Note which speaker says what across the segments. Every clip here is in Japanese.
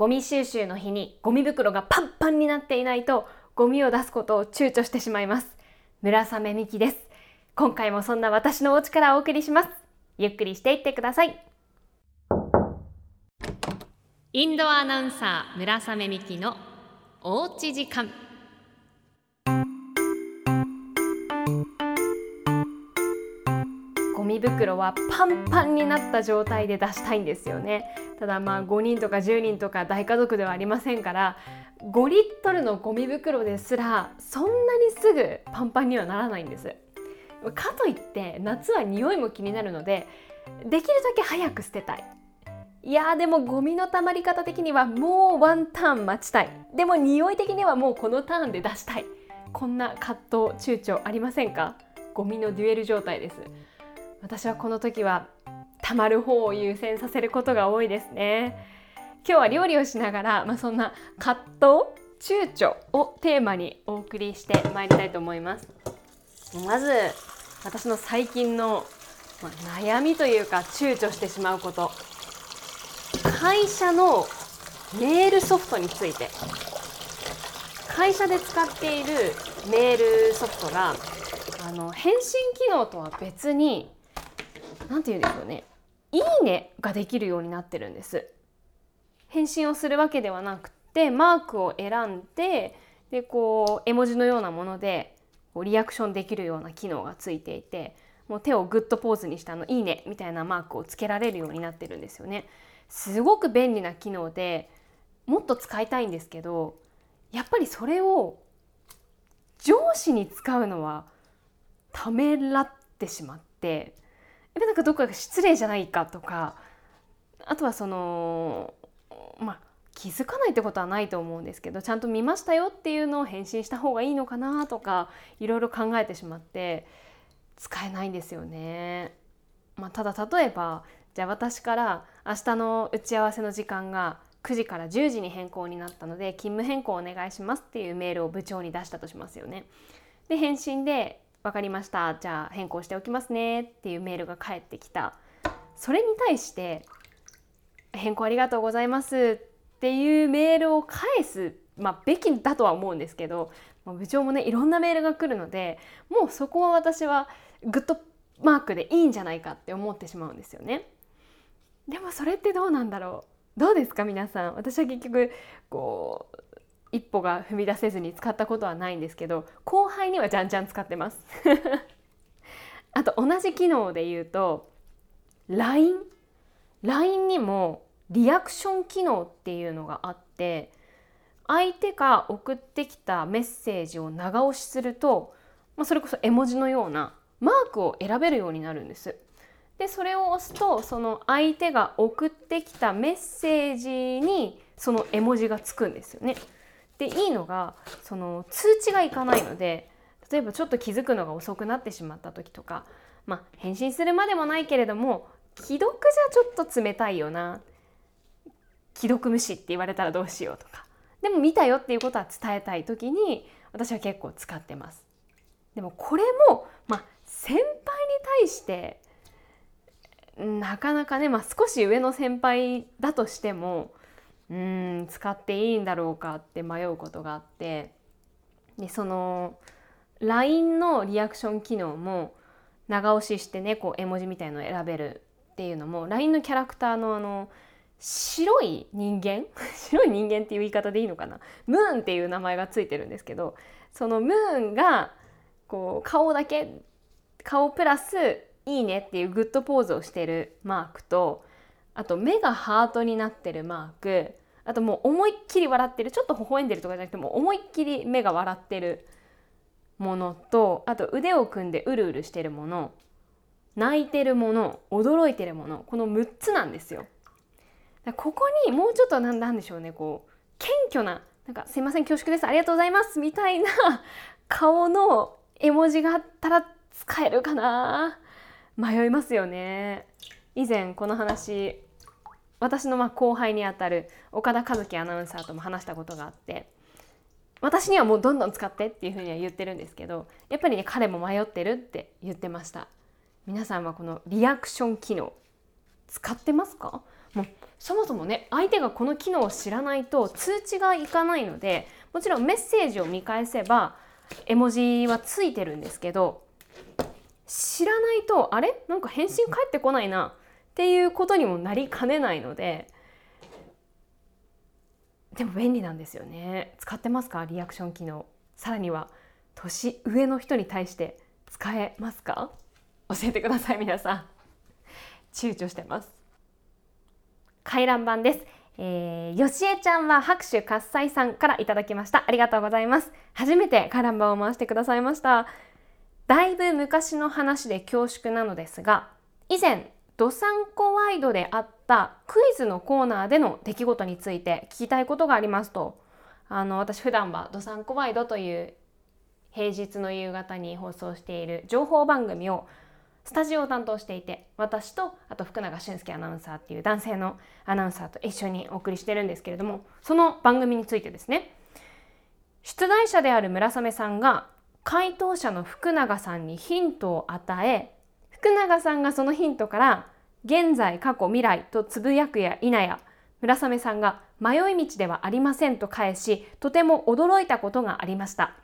Speaker 1: ゴミ収集の日にゴミ袋がパンパンになっていないとゴミを出すことを躊躇してしまいます。村雨美希です。今回もそんな私のお家からお送りします。ゆっくりしていってください。インドアナウンサー村雨美希のおうち時間。ゴミ袋はパンパンになった状態で出したいんですよね。ただまあ5人とか10人とか大家族ではありませんから5リットルのゴミ袋ですらそんなにすぐパンパンにはならないんです。かといって夏は匂いも気になるのでできるだけ早く捨てたい。いやでもゴミの溜まり方的にはもうワンターン待ちたい。でも匂い的にはもうこのターンで出したい。こんな葛藤躊躇ありませんか？ゴミのデュエル状態です。私はこの時はたまる方を優先させることが多いですね。今日は料理をしながら、まあ、そんな葛藤躊躇をテーマにお送りしてまいりたいと思います。まず私の最近の、まあ、悩みというか躊躇してしまうこと。会社のメールソフトについて。会社で使っているメールソフトがあの返信機能とは別に何て言うんでしょうね「いいね」ができるようになってるんです。返信をするわけではなくてマークを選んででこう絵文字のようなものでこうリアクションできるような機能がついていてもう手をグッドポーズにしたの「いいね」みたいなマークをつけられるようになってるんですよね。すごく便利な機能でもっと使いたいんですけどやっぱりそれを上司に使うのはためらってしまってぱなんかどっか失礼じゃないかとかあとはそのまあ気づかないってことはないと思うんですけどちゃんと見ましたよっていうのを返信した方がいいのかなとかいろいろ考えてしまって使えないんですよね。まあ、ただ例えばじゃあ私から明日の打ち合わせの時間が9時から10時に変更になったので勤務変更お願いしますっていうメールを部長に出したとしますよね。で返信で「分かりました。じゃあ変更しておきますね」っていうメールが返ってきた。それに対して「変更ありがとうございます」っていうメールを返す、まあ、べきだとは思うんですけど部長もねいろんなメールが来るのでもうそこは私はグッドマークでいいんじゃないかって思ってしまうんですよね。でもそれってどうなんだろう。どうですか皆さん。私は結局こう一歩が踏み出せずに使ったことはないんですけど後輩にはじゃんじゃん使ってます あと同じ機能で言うと LINE LINE にもリアクション機能っていうのがあって相手が送ってきたメッセージを長押しすると、まあ、それこそ絵文字のようなマークを選べるようになるんです。でそれを押すとその相手が送ってきたメッセージにその絵文字がつくんですよね。でいいのがその通知がいかないので例えばちょっと気づくのが遅くなってしまった時とか、まあ、返信するまでもないけれども既読じゃちょっと冷たいよな既読無視って言われたらどうしようとかでも見たよっていうことは伝えたい時に私は結構使ってます。でもこれも、まあ、先輩に対してなかなかね、まあ、少し上の先輩だとしてもうん使っていいんだろうかって迷うことがあってでその LINE のリアクション機能も長押ししてねこう絵文字みたいのを選べるっていうのも LINE のキャラクターのあの白い人間？白い人間っていう言い方でいいのかな？ムーンっていう名前がついてるんですけどそのムーンがこう顔だけ顔プラスいいねっていうグッドポーズをしてるマークとあと目がハートになってるマーク。あともう思いっきり笑ってる。ちょっと微笑んでるとかじゃなくても思いっきり目が笑ってるものとあと腕を組んでうるうるしてるもの泣いてるもの驚いてるものこの6つなんですよ。ここにもうちょっとなんでしょうね。こう謙虚ななんか「すいません恐縮です。ありがとうございます」みたいな顔の絵文字があったら使えるかな。迷いますよね。以前この話私のまあ後輩にあたる岡田和樹アナウンサーとも話したことがあって私にはもうどんどん使ってっていうふうには言ってるんですけどやっぱりね彼も迷ってるって言ってました。皆さんはこのリアクション機能使ってますか？もうそもそもね相手がこの機能を知らないと通知がいかないのでもちろんメッセージを見返せば絵文字はついてるんですけど知らないとあれ？なんか返信返ってこないな。っていうことにもなりかねないのででも便利なんですよね。使ってますか？リアクション機能。さらには年上の人に対して使えますか？教えてください皆さん。躊躇してます。回覧板です。えー、よしえちゃんは拍手喝采さんからいただきました。ありがとうございます。初めて回覧板を回してくださいました。だいぶ昔の話で恐縮なのですが以前ドサンコワイドであったクイズのコーナーでの出来事について聞きたいことがありますと。あの私普段はドサンコワイドという平日の夕方に放送している情報番組をスタジオを担当していて私とあと福永俊介アナウンサーっていう男性のアナウンサーと一緒にお送りしてるんですけれどもその番組についてですね出題者である村雨さんが回答者の福永さんにヒントを与え福永さんがそのヒントから現在過去未来とつぶやくや否や村雨さんが迷い道ではありませんと返しとても驚いたことがありました。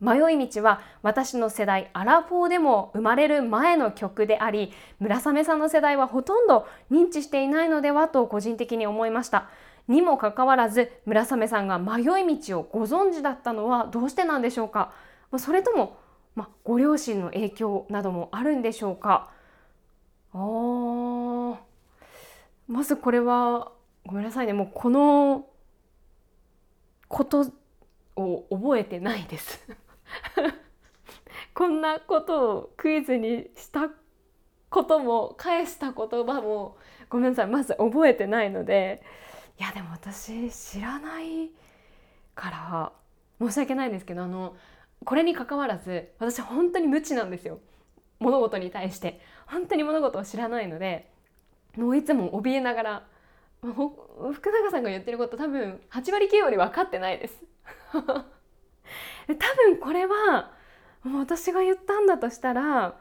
Speaker 1: 迷い道は私の世代アラフォーでも生まれる前の曲であり村雨さんの世代はほとんど認知していないのではと個人的に思いました。にもかかわらず村雨さんが迷い道をご存知だったのはどうしてなんでしょうか。それとも、まあご両親の影響などもあるんでしょうか？あまずこれはごめんなさいね。もうこのことを覚えてないです。こんなことをクイズにしたことも返した言葉もごめんなさい。まず覚えてないので。いやでも私知らないから申し訳ないんですけどあのこれにかかわらず私本当に無知なんですよ。物事に対して。本当に物事を知らないのでもういつも怯えながら福永さんが言ってること多分8割9割分かってないです。多分これは私が言ったんだとしたら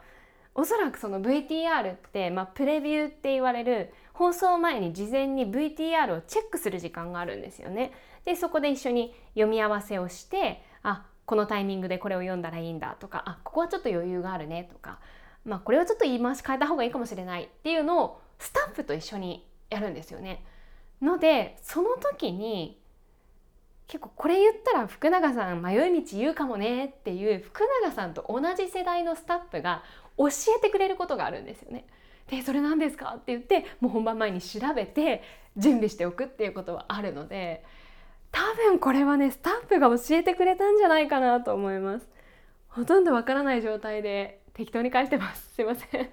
Speaker 1: おそらくその VTR って、まあ、プレビューって言われる放送前に事前に VTR をチェックする時間があるんですよね。でそこで一緒に読み合わせをしてあこのタイミングでこれを読んだらいいんだとかあここはちょっと余裕があるねとか、まあ、これはちょっと言い回し変えた方がいいかもしれないっていうのをスタッフと一緒にやるんですよね。のでその時に結構これ言ったら福永さん迷い道言うかもねっていう福永さんと同じ世代のスタッフが教えてくれることがあるんですよね。でそれ何ですかって言ってもう本番前に調べて準備しておくっていうことはあるので多分これはねスタッフが教えてくれたんじゃないかなと思います。ほとんどわからない状態で適当に返してます。すいません。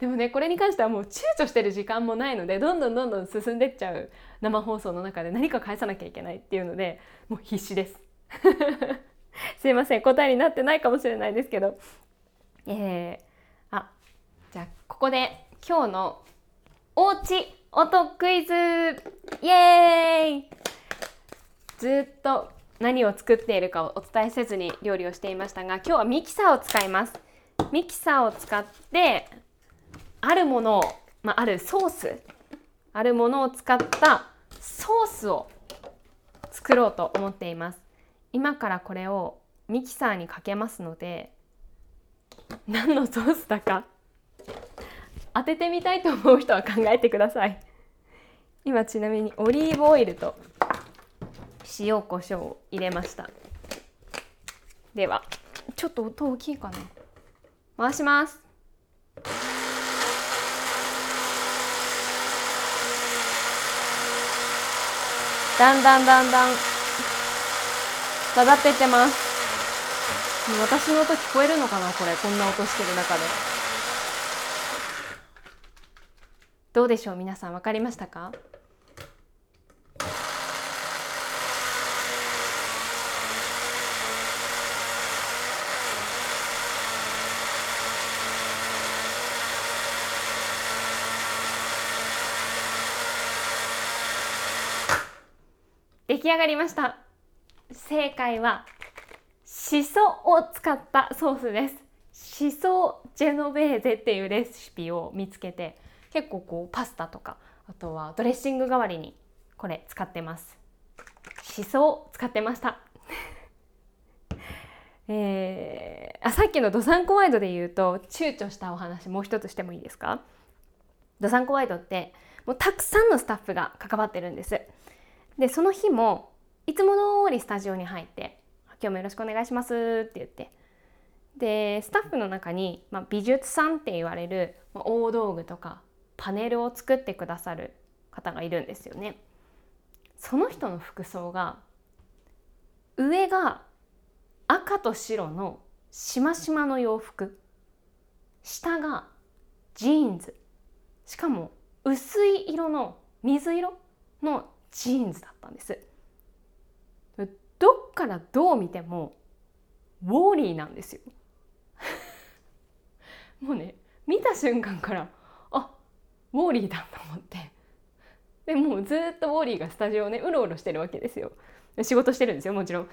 Speaker 1: でもねこれに関してはもう躊躇してる時間もないのでどんどんどんどん進んでっちゃう生放送の中で何か返さなきゃいけないっていうのでもう必死です すいません答えになってないかもしれないですけどえー、あじゃあここで今日のおうち音クイズイエーイずっと何を作っているかをお伝えせずに料理をしていましたが今日はミキサーを使います。ミキサーを使ってあるものを、まあ、あるソースあるものを使ったソースを作ろうと思っています。今からこれをミキサーにかけますので何のソースだか当ててみたいと思う人は考えてください。今ちなみにオリーブオイルと塩コショウを入れました。では。ちょっと音大きいかな。回します。だんだんだんだん。混ざってってます。私の音聞こえるのかなこれ。こんな音してる中で。どうでしょう皆さん。分かりましたか？出来上がりました。正解はしそを使ったソースです。しそジェノベーゼっていうレシピを見つけて結構こうパスタとかあとはドレッシング代わりにこれ使ってます。しそ使ってました。えー、あさっきのドサンコワイドで言うと躊躇したお話もう一つしてもいいですか？ドサンコワイドってもうたくさんのスタッフが関わってるんです。でその日もいつも通りスタジオに入って「今日もよろしくお願いします」って言って。でスタッフの中に、まあ、美術さんって言われる、まあ、大道具とかパネルを作ってくださる方がいるんですよね。その人の服装が上が赤と白のしましまの洋服。下がジーンズ。しかも薄い色の水色のジーンズだったんです。どっからどう見てもウォーリーなんですよ。もうね見た瞬間からあウォーリーだと思って。でもうずっとウォーリーがスタジオねうろうろしてるわけですよ。仕事してるんですよもちろん。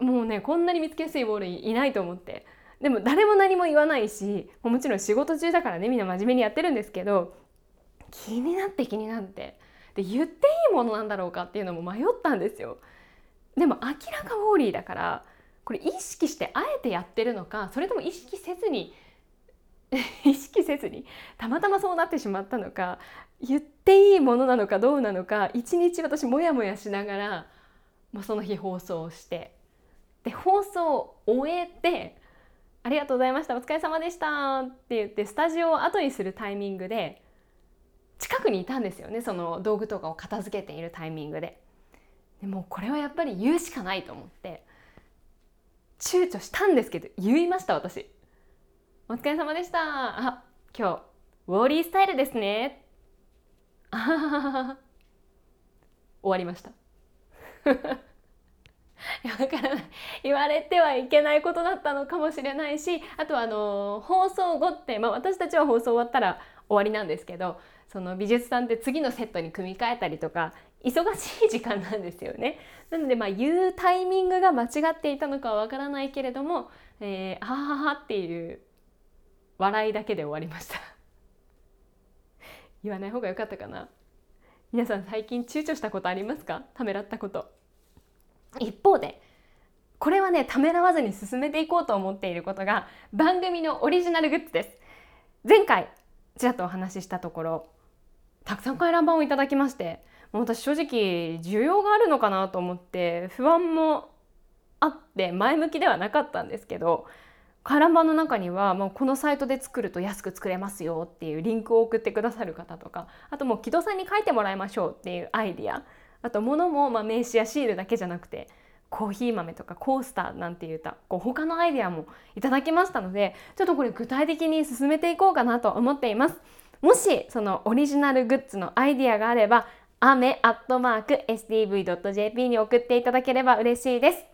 Speaker 1: もうねこんなに見つけやすいウォーリーいないと思って。でも誰も何も言わないしもちろん仕事中だからねみんな真面目にやってるんですけど気になって気になって。で言っていいものなんだろうかっていうのも迷ったんですよ。でも明らかウォーリーだからこれ意識してあえてやってるのかそれとも意識せずに 意識せずにたまたまそうなってしまったのか言っていいものなのかどうなのか一日私モヤモヤしながら、まあ、その日放送をしてで放送を終えて「ありがとうございましたお疲れ様でした」って言ってスタジオを後にするタイミングで近くにいたんですよねその道具とかを片付けているタイミングで。でもこれはやっぱり言うしかないと思って躊躇したんですけど言いました私。お疲れ様でした。あ、今日ウォーリースタイルですね。あははは終わりました。い やわからない言われてはいけないことだったのかもしれないしあとはあの放送後って、まあ、私たちは放送終わったら終わりなんですけどその美術さんって次のセットに組み替えたりとか忙しい時間なんですよね。なのでまあ言うタイミングが間違っていたのかはわからないけれども、えー、はははっていう笑いだけで終わりました。言わない方が良かったかな。皆さん最近躊躇したことありますか？ためらったこと。一方でこれはねためらわずに進めていこうと思っていることが番組のオリジナルグッズです。前回ちらっとお話ししたところたくさん回覧板をいただきましてもう私正直需要があるのかなと思って不安もあって前向きではなかったんですけど回覧板の中にはもうこのサイトで作ると安く作れますよっていうリンクを送ってくださる方とかあともう木戸さんに書いてもらいましょうっていうアイディアあと物もま名刺やシールだけじゃなくてコーヒー豆とかコースターなんて言ったこう他のアイデアもいただきましたのでちょっとこれ具体的に進めていこうかなと思っています。もしそのオリジナルグッズのアイディアがあればアメアットマーク STV.jp に送っていただければ嬉しいです。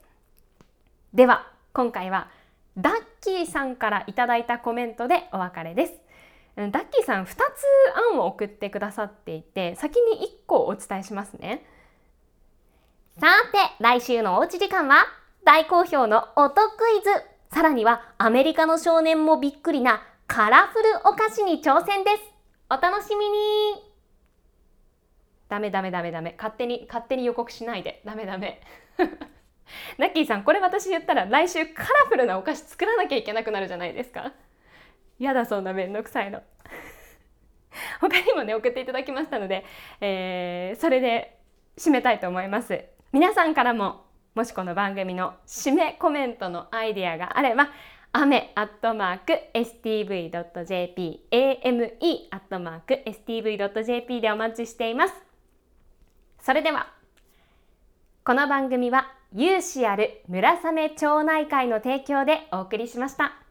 Speaker 1: では今回はダッキーさんからいただいたコメントでお別れです。ダッキーさん2つ案を送ってくださっていて先に1個お伝えしますね。さて来週のおうち時間は大好評の音クイズ。さらにはアメリカの少年もびっくりなカラフルお菓子に挑戦です。お楽しみに。ダメダメダメダメ。勝手に勝手に予告しないで。ダメダメ。ナッキーさんこれ私言ったら来週カラフルなお菓子作らなきゃいけなくなるじゃないですか。やだそんなめんどくさいの。他にもね送っていただきましたので、えー、それで締めたいと思います。皆さんからももしこの番組の締めコメントのアイデアがあれば雨アットマーク stv.jp ame アットマーク stv.jp でお待ちしていますそれではこの番組は有志ある村雨町内会の提供でお送りしました。